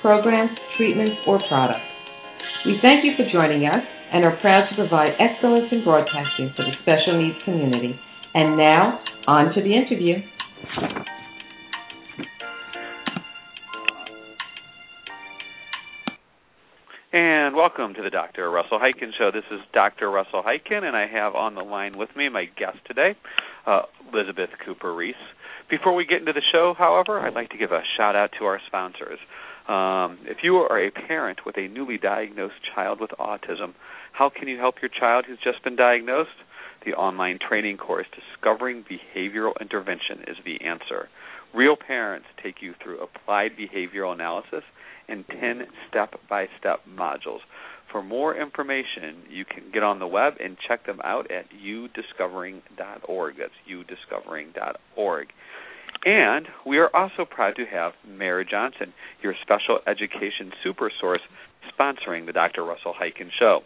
programs, treatments, or products. We thank you for joining us and are proud to provide excellence in broadcasting for the special needs community. And now, on to the interview. And welcome to the Dr. Russell Hyken Show. This is Dr. Russell Hyken, and I have on the line with me my guest today, uh, Elizabeth Cooper Riis. Before we get into the show, however, I'd like to give a shout out to our sponsors. Um, if you are a parent with a newly diagnosed child with autism, how can you help your child who's just been diagnosed? The online training course, Discovering Behavioral Intervention, is the answer. Real parents take you through applied behavioral analysis and 10 step by step modules. For more information, you can get on the web and check them out at udiscovering.org. That's udiscovering.org. And we are also proud to have Mayer-Johnson, your special education super source, sponsoring the Dr. Russell Hyken Show.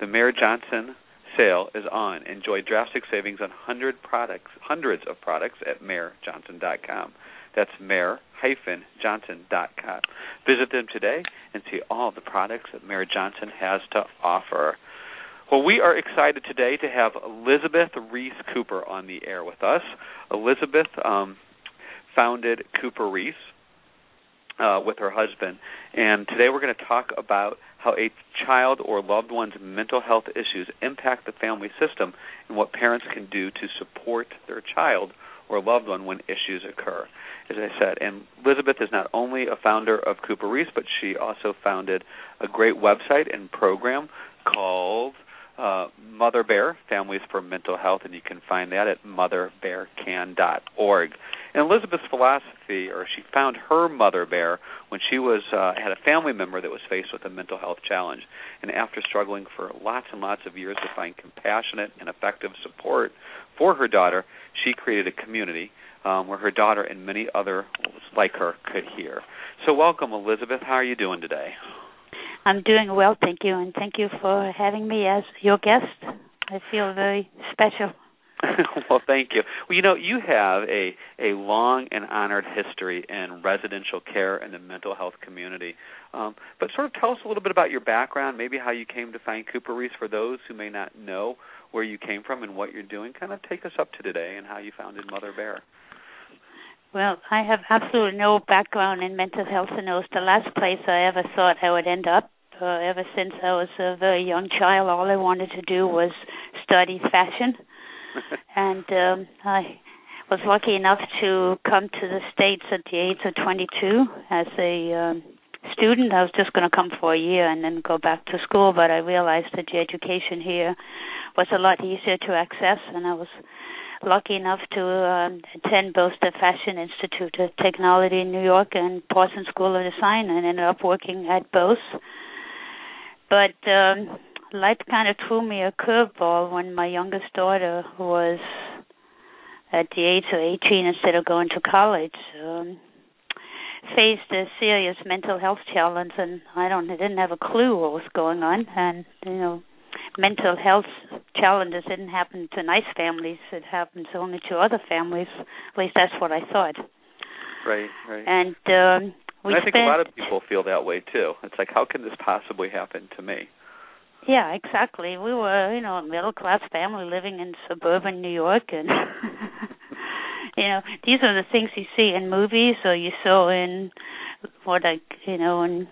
The Mayer-Johnson sale is on. Enjoy drastic savings on hundred products, hundreds of products at mayerjohnson.com. That's mayer-johnson.com. Visit them today and see all the products that Mayer-Johnson has to offer. Well, we are excited today to have Elizabeth Riis Cooper on the air with us. Elizabeth um, founded Cooper Riis uh, with her husband, and today we're going to talk about how a child or loved one's mental health issues impact the family system and what parents can do to support their child or loved one when issues occur. As I said, and Elizabeth is not only a founder of Cooper Riis, but she also founded a great website and program called uh, Mother Bear Families for Mental Health, and you can find that at motherbearcan.org. And Elizabeth's philosophy, or she found her mother bear when she was uh, had a family member that was faced with a mental health challenge, and after struggling for lots and lots of years to find compassionate and effective support for her daughter, she created a community um, where her daughter and many other like her could hear. So, welcome, Elizabeth. How are you doing today? I'm doing well, thank you, and thank you for having me as your guest. I feel very special. well, thank you. Well, you know, you have a a long and honored history in residential care in the mental health community. Um, but sort of tell us a little bit about your background, maybe how you came to find Cooper Riis for those who may not know where you came from and what you're doing. Kind of take us up to today and how you founded Mother Bear. Well, I have absolutely no background in mental health, and it was the last place I ever thought I would end up. Uh, ever since I was a very young child, all I wanted to do was study fashion, and um, I was lucky enough to come to the states at the age of 22 as a um, student. I was just going to come for a year and then go back to school, but I realized that the education here was a lot easier to access, and I was lucky enough to um, attend both the Fashion Institute of Technology in New York and Parsons School of Design, and ended up working at both. But um, life kind of threw me a curveball when my youngest daughter was at the age of 18 instead of going to college. Um, faced a serious mental health challenge and I don't I didn't have a clue what was going on and you know mental health challenges didn't happen to nice families. It happens only to other families. At least that's what I thought. Right, right. And um we and I think spent, a lot of people feel that way too. It's like, how can this possibly happen to me? Yeah, exactly. We were, you know, a middle class family living in suburban New York and you know, these are the things you see in movies or you saw in what like, you know, in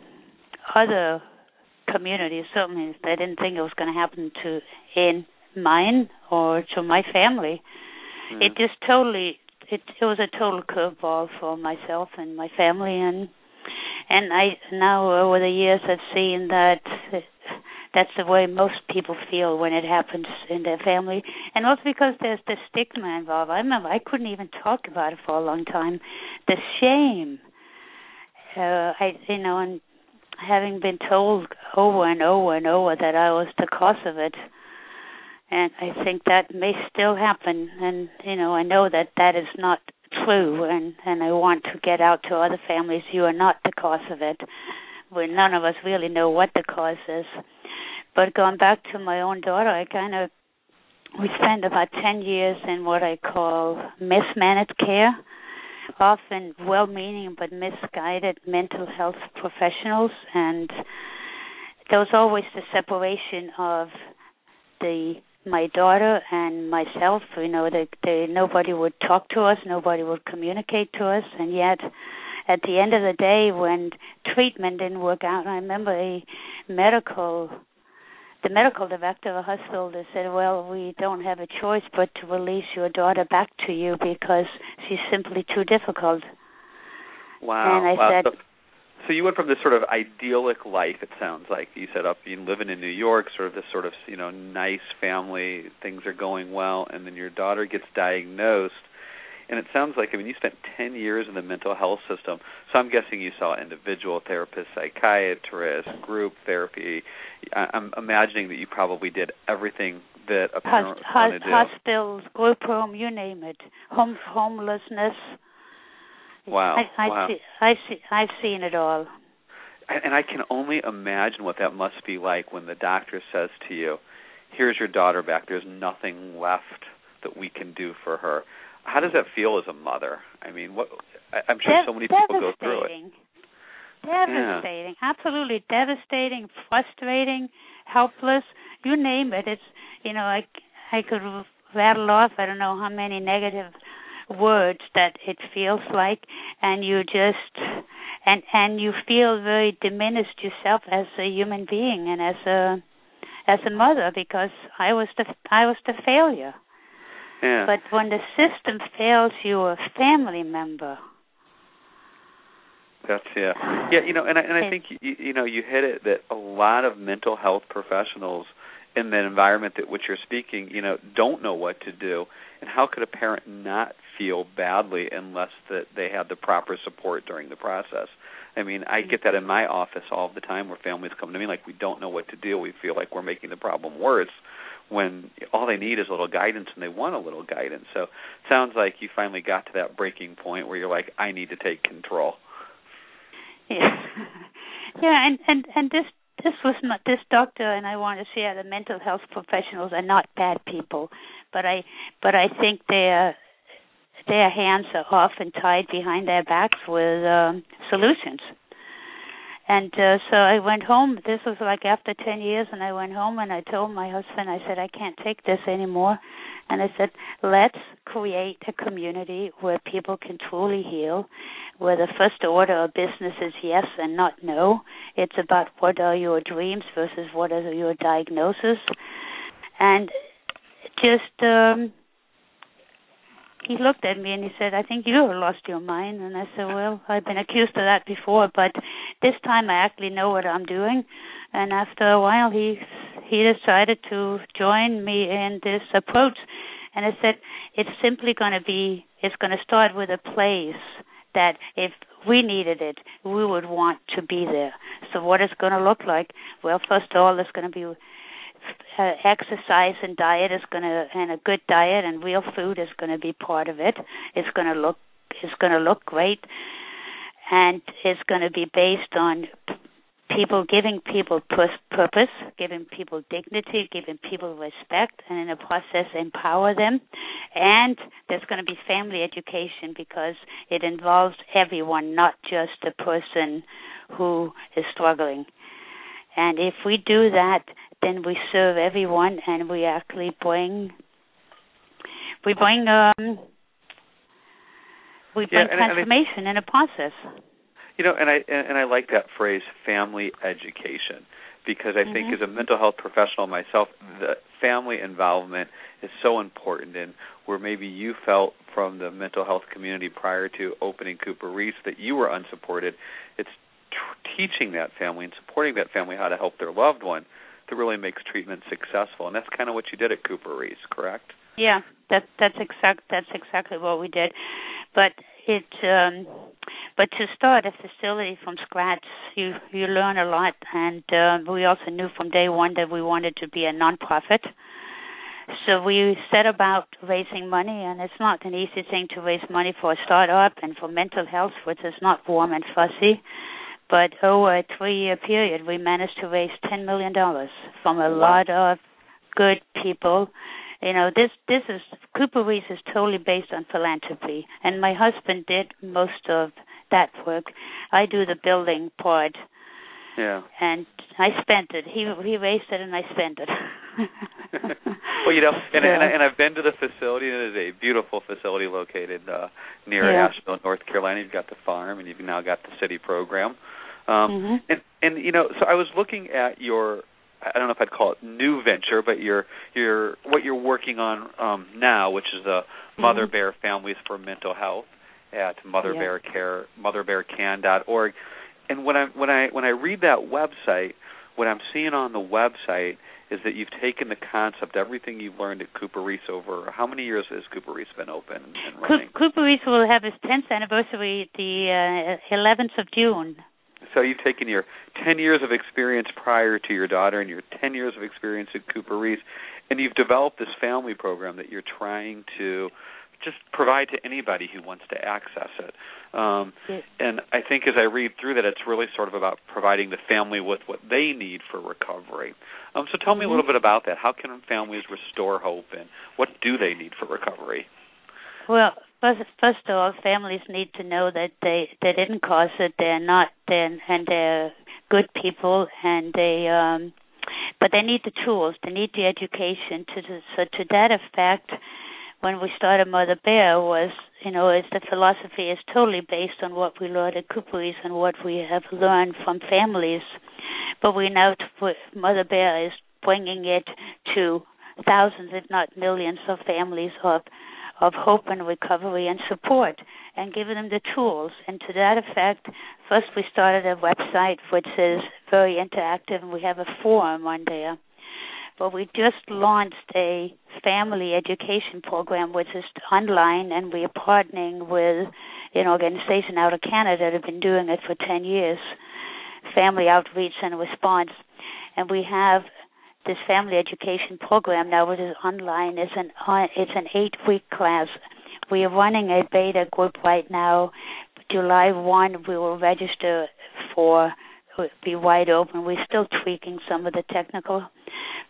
other community. Certainly, I didn't think it was going to happen to in mine or to my family. Mm-hmm. It just totally it it was a total curveball for myself and my family and and I now over the years I've seen that that's the way most people feel when it happens in their family, and also because there's the stigma involved. I remember I couldn't even talk about it for a long time. The shame, uh, I you know, and having been told over and over and over that I was the cause of it, and I think that may still happen. And you know, I know that that is not true, and and I want to get out to other families. You are not the cause of it. When none of us really know what the cause is. But going back to my own daughter, I kind of we spent about 10 years in what I call mismanaged care, often well meaning but misguided mental health professionals. And there was always the separation of the my daughter and myself you know nobody would talk to us nobody would communicate to us and yet at the end of the day when treatment didn't work out i remember a medical the medical director of the hospital they said, "Well, we don't have a choice but to release your daughter back to you because she's simply too difficult." Wow. And I wow. said, so, so you went from this sort of idyllic life. It sounds like you set up, you living in New York, sort of this sort of you know nice family, things are going well, and then your daughter gets diagnosed and it sounds like I mean you spent 10 years in the mental health system. So I'm guessing you saw individual therapists, psychiatrists, group therapy. I'm imagining that you probably did everything that a parent Hos- want to do. Hospitals, group home, you name it. Home homelessness. Wow. I, I wow. see I see I've seen it all. And I can only imagine what that must be like when the doctor says to you, "Here's your daughter back. There's nothing left that we can do for her." How does that feel as a mother? I mean, what I, I'm sure Dev- so many people go through it. Devastating, absolutely devastating, frustrating, helpless. You name it. It's you know I I could rattle off I don't know how many negative words that it feels like, and you just and and you feel very diminished yourself as a human being and as a as a mother because I was the I was the failure. Yeah. But when the system fails you, a family member. That's yeah, yeah. You know, and I and I think you, you know you hit it that a lot of mental health professionals in the environment that which you're speaking, you know, don't know what to do. And how could a parent not feel badly unless that they had the proper support during the process? I mean, I get that in my office all the time where families come to me like we don't know what to do. We feel like we're making the problem worse when all they need is a little guidance and they want a little guidance. So it sounds like you finally got to that breaking point where you're like, I need to take control. Yeah, yeah, and and and this this was not this doctor, and I want to say the mental health professionals are not bad people, but I but I think their their hands are often tied behind their backs with um, solutions and uh, so I went home. This was like after 10 years, and I went home and I told my husband, I said, I can't take this anymore. And I said, let's create a community where people can truly heal, where the first order of business is yes and not no. It's about what are your dreams versus what are your diagnoses. And just um he looked at me and he said, I think you have lost your mind. And I said, Well, I've been accused of that before, but this time I actually know what I'm doing. And after a while, he he decided to join me in this approach. And I said, It's simply going to be, it's going to start with a place that if we needed it, we would want to be there. So what it's going to look like? Well, first of all, it's going to be exercise and diet is going to and a good diet and real food is going to be part of it. It's going to look it's going to look great. And it's going to be based on people giving people purpose giving people dignity giving people respect and in the process empower them. And there's going to be family education because it involves everyone not just the person who is struggling. And if we do that then we serve everyone and we actually bring we bring um we bring yeah, and, transformation and I, in a process. You know, and I and I like that phrase family education because I think mm-hmm. as a mental health professional myself, the family involvement is so important. And where maybe you felt from the mental health community prior to opening Cooper Riis that you were unsupported, it's t- teaching that family and supporting that family how to help their loved one that really makes treatment successful. And that's kind of what you did at Cooper Riis, correct? Yeah, that that's exact that's exactly what we did. But it um but to start a facility from scratch you you learn a lot and uh, we also knew from day one that we wanted to be a nonprofit so we set about raising money and it's not an easy thing to raise money for a startup and for mental health which is not warm and fuzzy but over a three year period we managed to raise ten million dollars from a lot of good people. You know this this is Cooper Riis is totally based on philanthropy and my husband did most of that work. I do the building part. Yeah. And i spent it. He he raised it and i spent it. Well you know and, and, I, and i've been to the facility it is a beautiful facility located uh near yeah. asheville north carolina. You've got the farm and you've now got the city program um mm-hmm. and and you know so i was looking at your I don't know if I'd call it new venture, but your your what you're working on um, now, which is the Mother mm-hmm. Bear Families for Mental Health at Mother yeah. Bear Care motherbearcan.org. And when I when I when I read that website, what I'm seeing on the website is that you've taken the concept, everything you've learned at Cooper Riis over how many years has Cooper Riis been open and running? Cooper Riis will have its 10th anniversary the uh, 11th of June. So you've taken your 10 years of experience prior to your daughter and your 10 years of experience at Cooper Riis, and you've developed this family program that you're trying to just provide to anybody who wants to access it. Um, yes. And I think as I read through that, it's really sort of about providing the family with what they need for recovery. Um, so tell me a little bit about that. How can families restore hope, and what do they need for recovery? Well, first, first of all, families need to know that they they didn't cause it. They're not, they're, and they're good people, and they. um but they need the tools. They need the education to. So to that effect, when we started Mother Bear was, you know, is the philosophy is totally based on what we learned at Riis and what we have learned from families. But we now, Mother Bear is bringing it to thousands, if not millions, of families of of hope and recovery and support and giving them the tools. And to that effect, first we started a website which is very interactive and we have a forum on there but we just launched a family education program which is online and we are partnering with an organization out of Canada that have been doing it for 10 years family outreach and response and we have this family education program now which is online it's an uh, it's an 8 week class we are running a beta group right now July 1 we will register for be wide open we're still tweaking some of the technical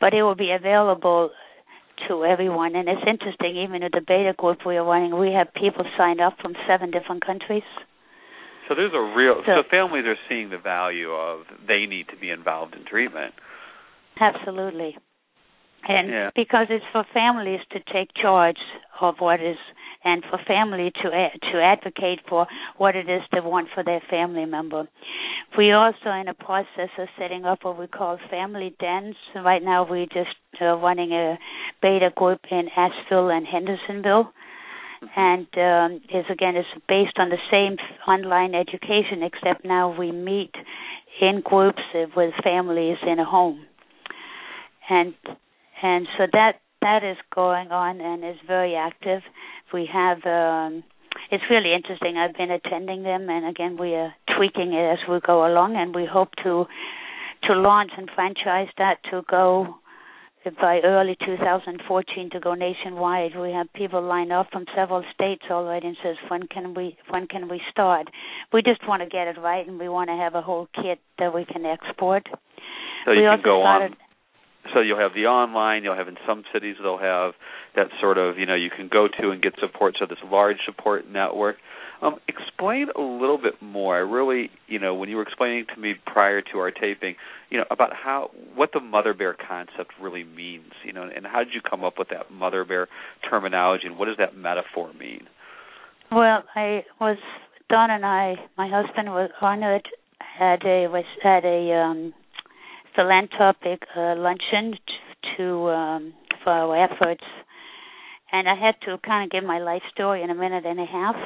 but it will be available to everyone. And it's interesting, even at the beta group we are running, we have people signed up from seven different countries. So there's a real so, so families are seeing the value of they need to be involved in treatment. Absolutely. And yeah. because it's for families to take charge of what is and for family to to advocate for what it is they want for their family member. We also in a process of setting up what we call family dens. Right now, we're just uh, running a beta group in Asheville and Hendersonville, and um, is again is based on the same online education, except now we meet in groups with families in a home, and and so that that is going on and is very active. We have um it's really interesting. I've been attending them and again we are tweaking it as we go along and we hope to to launch and franchise that to go by early 2014 to go nationwide. We have people lined up from several states already and says when can we when can we start? We just want to get it right and we want to have a whole kit that we can export. So you also can go started, on so you'll have the online you'll have in some cities they'll have that sort of you know you can go to and get support so this large support network. Um, explain a little bit more. I really you know when you were explaining to me prior to our taping you know about how what the mother bear concept really means you know and how did you come up with that mother bear terminology and what does that metaphor mean? Well i was don and i my husband was honored had a was had a um philanthropic uh, luncheon to um, for our efforts, and I had to kind of give my life story in a minute and a half.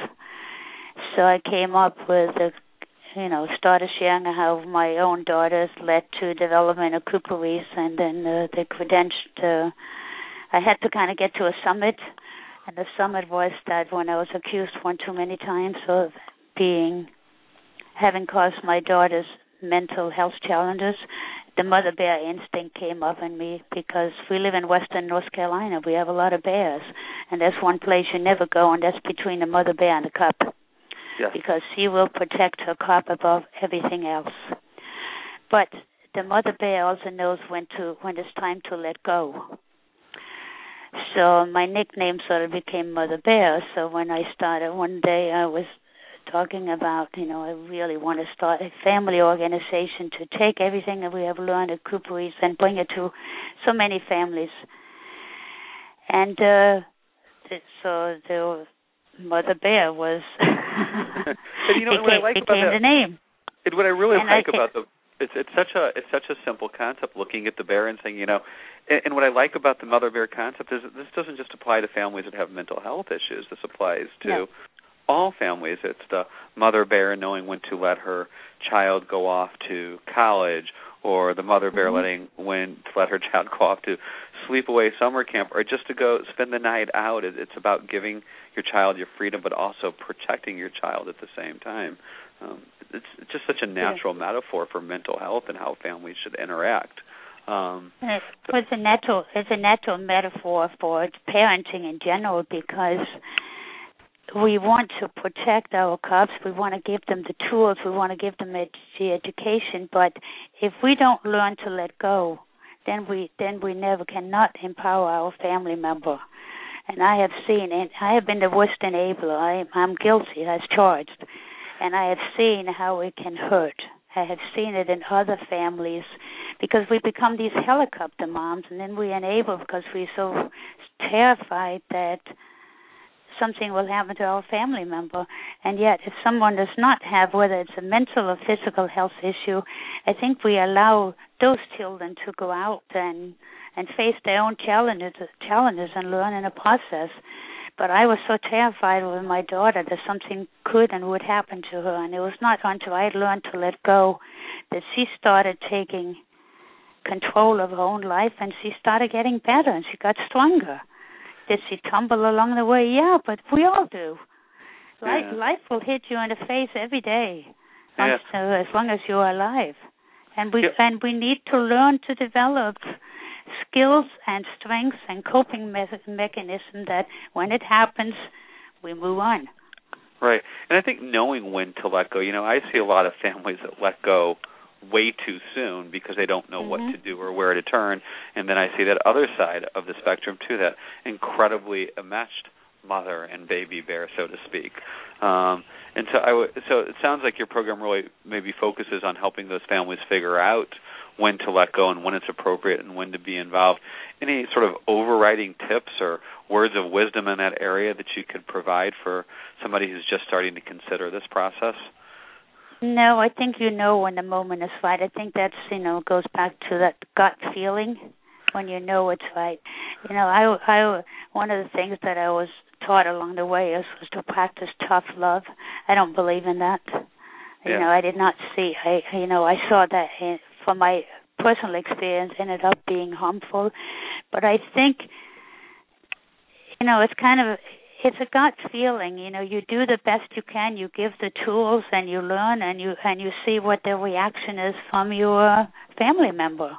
So I came up with a you know, started sharing how my own daughters led to development of CooperRiis, and then uh, the credential. Uh, I had to kind of get to a summit, and the summit was that when I was accused one too many times of being having caused my daughter's mental health challenges, the mother bear instinct came up in me because we live in western North Carolina. We have a lot of bears, and there's one place you never go, and that's between the mother bear and the cub yes. because she will protect her cub above everything else. But the mother bear also knows when to when it's time to let go. So my nickname sort of became Mother Bear. So when I started one day, I was talking about, you know, I really want to start a family organization to take everything that we have learned at CooperRiis and bring it to so many families. And uh so the Mother Bear was and you know became, what I like about the name. It, what I really and like I about the it's it's such a it's such a simple concept looking at the bear and saying you know and, and what I like about the mother bear concept is that this doesn't just apply to families that have mental health issues this applies to no. All families it's the mother bear knowing when to let her child go off to college or the mother bear mm-hmm. letting when to let her child go off to sleepaway summer camp or just to go spend the night out it's about giving your child your freedom but also protecting your child at the same time um, it's, it's just such a natural yeah. metaphor for mental health and how families should interact um, it's, it's a natural it's a natural metaphor for parenting in general because we want to protect our cubs. We want to give them the tools. We want to give them ed- the education. But if we don't learn to let go, then we then we never cannot empower our family member. And I have seen, and I have been the worst enabler. I, I'm guilty as charged, and I have seen how it can hurt. I have seen it in other families because we become these helicopter moms, and then we enable because we're so terrified that something will happen to our family member. And yet, if someone does not have, whether it's a mental or physical health issue, I think we allow those children to go out and and face their own challenges, challenges and learn in a process. But I was so terrified with my daughter that something could and would happen to her, and it was not until I learned to let go that she started taking control of her own life, and she started getting better, and she got stronger. Did she tumble along the way? Yeah, but we all do. Life, Yeah. life will hit you in the face every day, Yes. as, uh, as long as you're alive. And we Yep. and we need to learn to develop skills and strengths and coping me- mechanism that when it happens, we move on. Right. And I think knowing when to let go, you know, I see a lot of families that let go way too soon because they don't know what Mhm. to do or where to turn. And then I see that other side of the spectrum too, that incredibly enmeshed mother and baby bear, so to speak. Um, and so I w- so it sounds like your program really maybe focuses on helping those families figure out when to let go and when it's appropriate and when to be involved. Any sort of overriding tips or words of wisdom in that area that you could provide for somebody who's just starting to consider this process? No, I think you know when the moment is right. I think that's you know goes back to that gut feeling when you know it's right. You know, I I one of the things that I was taught along the way is was to practice tough love. I don't believe in that. Yeah. You know, I did not see. I you know I saw that in, from my personal experience ended up being harmful, but I think you know it's kind of it's a gut feeling you know you do the best you can you give the tools and you learn and you and you see what the reaction is from your family member.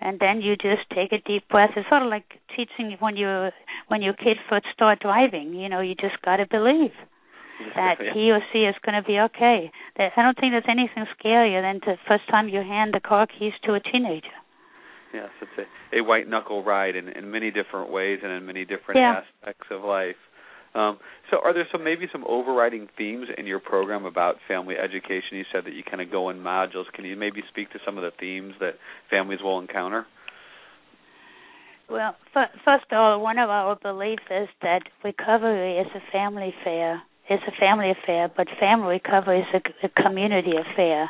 And then you just take a deep breath. It's sort of like teaching when you when your kid first start driving you know you just got to believe that Yeah. he or she is going to be okay. I don't think there's anything scarier than the first time you hand the car keys to a teenager Yes, it's a, a white knuckle ride in, in many different ways and in many different Yeah. aspects of life. Um, so, are there some maybe some overriding themes in your program about family education? You said that you kind of go in modules. Can you maybe speak to some of the themes that families will encounter? Well, f- first of all, one of our beliefs is that recovery is a family affair. It's a family affair, but family recovery is a, a community affair.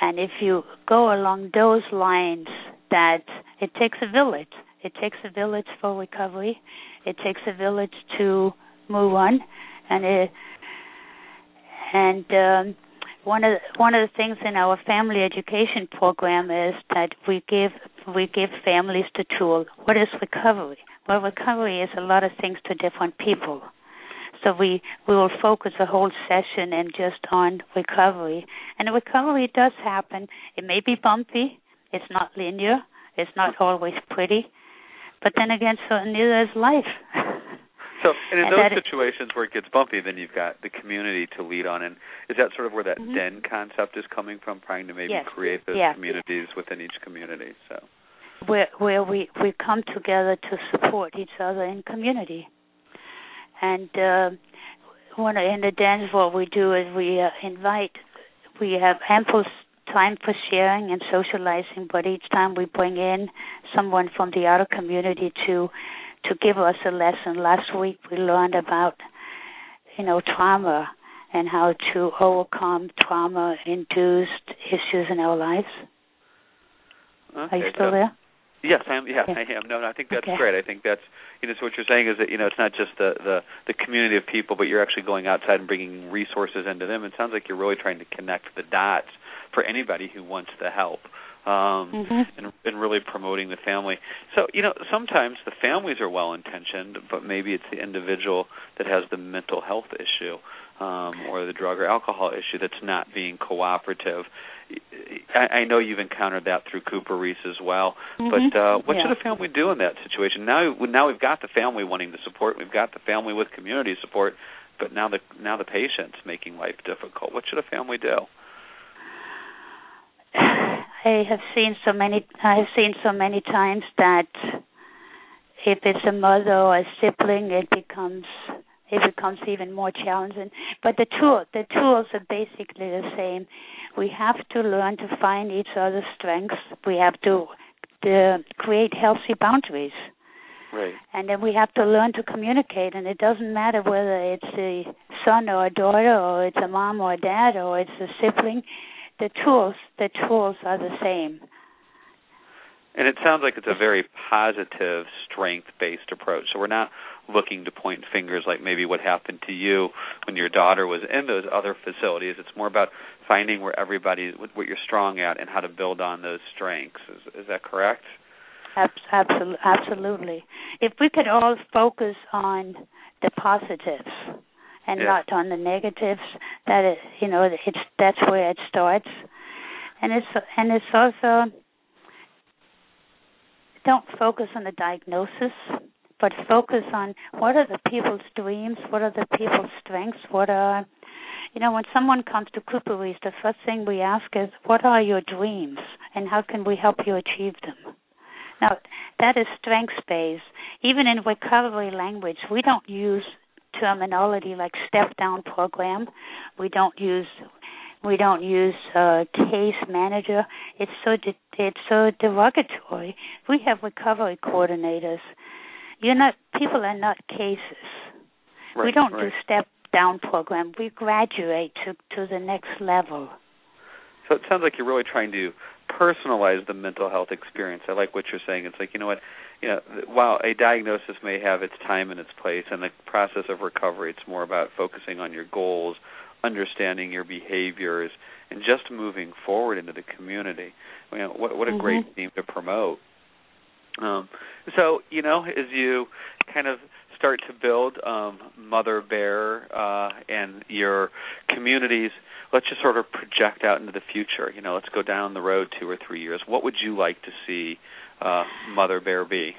And if you go along those lines, that it takes a village. It takes a village for recovery. It takes a village to move on, and it and um, one of the, one of the things in our family education program is that we give we give families the tool. What is recovery? Well, recovery is a lot of things to different people. So we we will focus the whole session and just on recovery. And recovery does happen. It may be bumpy. It's not linear. It's not always pretty. But then again, so neither is life. So, and in and those situations where it gets bumpy, then you've got the community to lead on. And is that sort of where that mm-hmm. den concept is coming from, trying to maybe yes. create those yeah. communities within each community? So, where where we we come together to support each other in community, and uh, one in the dens, what we do is we uh, invite. We have ample time for sharing and socializing, but each time we bring in someone from the outer community to to give us a lesson. Last week we learned about, you know, trauma and how to overcome trauma induced issues in our lives. Okay, Are you still so, there? Yes, I am. Yeah. I am. No, no, I think that's okay. great. I think that's you know. So what you're saying is that you know it's not just the the the community of people, but you're actually going outside and bringing resources into them. It sounds like you're really trying to connect the dots for anybody who wants to help um, mm-hmm. and, and really promoting the family. So you know, sometimes the families are well intentioned, but maybe it's the individual that has the mental health issue um, or the drug or alcohol issue that's not being cooperative. I, I know you've encountered that through Cooper Riis as well. Mm-hmm. But uh, what yeah. should a family do in that situation? Now, now we've got the family wanting the support. We've got the family with community support. But now the now the patient's making life difficult. What should a family do? I have seen so many. I have seen so many times that if it's a mother or a sibling, it becomes it becomes even more challenging. But the tool, the tools are basically the same. We have to learn to find each other's strengths. We have to, to create healthy boundaries. Right. And then we have to learn to communicate, and it doesn't matter whether it's a son or a daughter, or it's a mom or a dad, or it's a sibling the tools the tools are the same. And it sounds like it's a very positive, strength based approach. So we're not looking to point fingers like maybe what happened to you when your daughter was in those other facilities. It's more about finding where everybody, what you're strong at, and how to build on those strengths. Is, is that correct? Absolutely. Absolutely. If we could all focus on the positives and yeah. not on the negatives. That is, you know, it's that's where it starts, and it's and it's also don't focus on the diagnosis, but focus on what are the people's dreams, what are the people's strengths, what are you know, when someone comes to Riis, the first thing we ask is, "What are your dreams, and how can we help you achieve them?" Now, that is strengths based. Even in recovery language, we don't use terminology like step down program. We don't use we don't use uh, case manager. It's so de- it's so derogatory. We have recovery coordinators. You're not people are not cases. Right, we don't right. do step down program. We graduate to to the next level. So it sounds like you're really trying to personalize the mental health experience. I like what you're saying. It's like you know what, you know, while a diagnosis may have its time and its place, and the process of recovery, it's more about focusing on your goals, understanding your behaviors, and just moving forward into the community. You know, what what a mm-hmm. great theme to promote. Um, so you know, as you kind of start to build um, Mother Bear uh, and your communities, let's just sort of project out into the future. You know, let's go down the road two or three years. What would you like to see uh, Mother Bear be?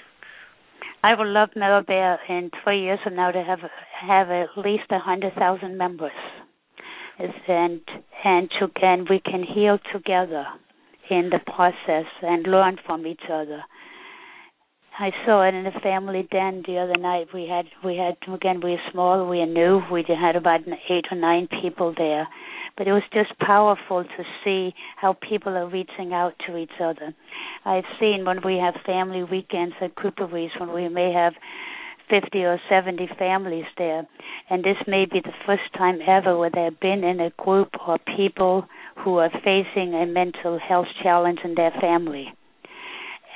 I would love Mother Bear in three years from now to have have at least a hundred thousand members, and and to can we can heal together in the process and learn from each other. I saw it in the family den the other night. We had we had again we were small, we were new. We had about eight or nine people there, but it was just powerful to see how people are reaching out to each other. I've seen when we have family weekends at Cooper when we may have 50 or 70 families there, and this may be the first time ever where they've been in a group or people who are facing a mental health challenge in their family.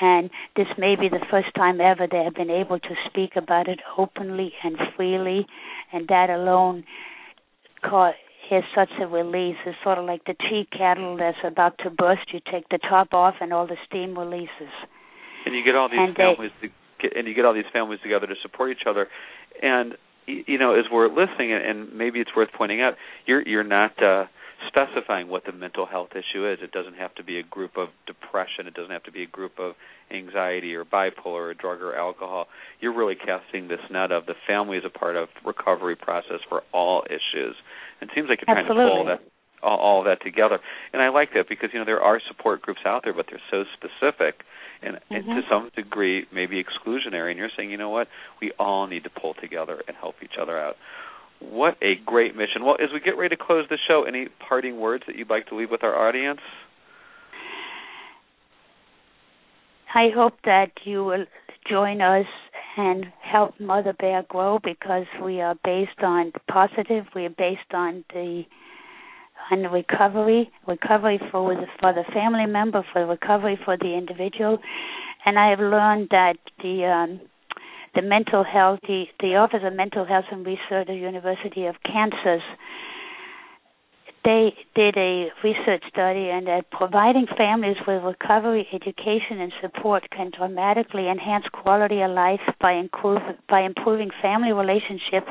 And this may be the first time ever they have been able to speak about it openly and freely, and that alone is such a release. It's sort of like the tea kettle that's about to burst. You take the top off, and all the steam releases. And you get all these and families, they, to, and you get all these families together to support each other. And you know, as we're listening, and maybe it's worth pointing out, you're you're not uh, specifying what the mental health issue is. It doesn't have to be a group of depression. It doesn't have to be a group of anxiety or bipolar or drug or alcohol. You're really casting this net of the family is a part of recovery process for all issues. It seems like you're Absolutely. trying to pull that all, all that together. And I like that because you know there are support groups out there, but they're so specific and, mm-hmm. and to some degree maybe exclusionary. And you're saying, you know what, we all need to pull together and help each other out. What a great mission. Well, as we get ready to close the show, any parting words that you'd like to leave with our audience? I hope that you will join us and help Mother Bear grow because we are based on positive. We are based on the on the recovery, recovery for the, for the family member, for recovery for the individual, and I have learned that the um, the mental health, the, the Office of Mental Health and Research at the University of Kansas, they did a research study and that providing families with recovery, education, and support can dramatically enhance quality of life by, improve, by improving family relationship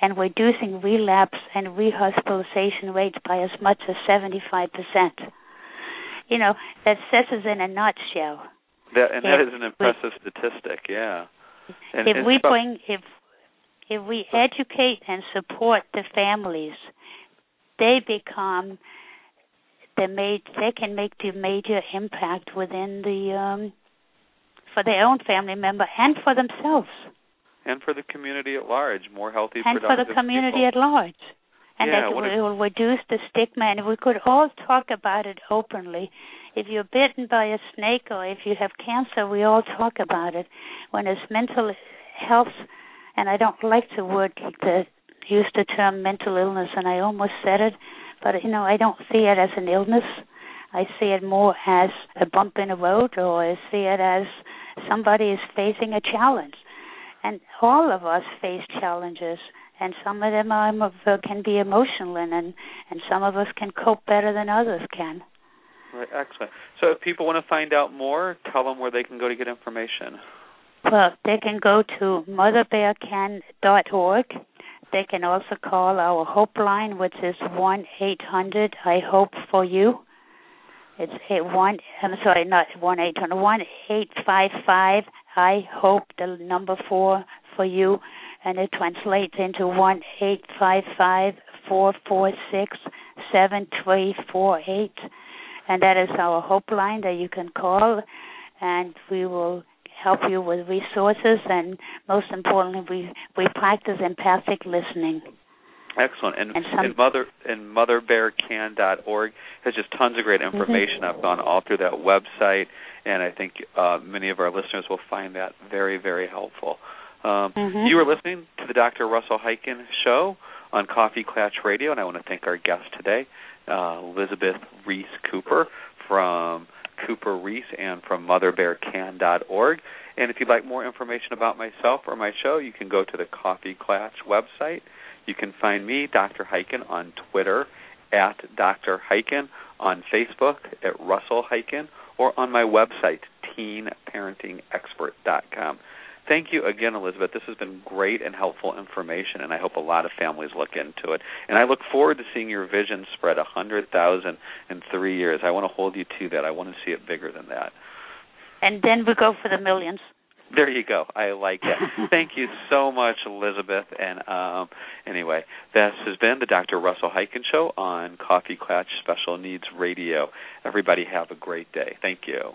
and reducing relapse and rehospitalization rates by as much as 75%. You know, that says it in a nutshell. That, and that is an impressive statistic, yeah. And, if we bring if if we educate and support the families, they become the made they can make the major impact within the um for their own family member and for themselves. And for the community at large, more healthy, and for the community people. at large. And yeah, that it will reduce the stigma and we could all talk about it openly if you're bitten by a snake or if you have cancer, we all talk about it. When it's mental health, and I don't like the word the use the term mental illness, and I almost said it, but you know I don't see it as an illness. I see it more as a bump in the road, or I see it as somebody is facing a challenge. And all of us face challenges, and some of them are, can be emotional, and and some of us can cope better than others can. Right, excellent. So if people want to find out more, tell them where they can go to get information. Well, they can go to motherbearcan.org. They can also call our Hope line, which is one eight hundred I Hope for You. It's eight one. I'm sorry, not one eight hundred. One eight five five I Hope the number four for you, and it translates into one eight five five four four six seven three four eight and that is our hope line that you can call, and we will help you with resources, and most importantly, we we practice empathic listening. Excellent. And, and, some, and mother and motherbearcan.org has just tons of great mm-hmm. information. Mm-hmm. I've gone all through that website, and I think uh, many of our listeners will find that very, very helpful. Um, mm-hmm. You are listening to the Dr. Russell Hyken Show on Coffee Klatch Radio, and I want to thank our guest today, uh, Elizabeth Riis Cooper from Cooper Riis and from MotherBearCan.org. And if you'd like more information about myself or my show, you can go to the Coffee Klatch website. You can find me, Dr. Hyken, on Twitter at Dr. Hyken, on Facebook at Russell Hyken, or on my website, teenparentingexpert.com. Thank you again, Elizabeth. This has been great and helpful information, and I hope a lot of families look into it. And I look forward to seeing your vision spread a hundred thousand in three years. I want to hold you to that. I want to see it bigger than that. And then we go for the millions. There you go. I like that. Thank you so much, Elizabeth. And um, anyway, this has been the Dr. Russell Hyken Show on Coffee Klatch Special Needs Radio. Everybody have a great day. Thank you.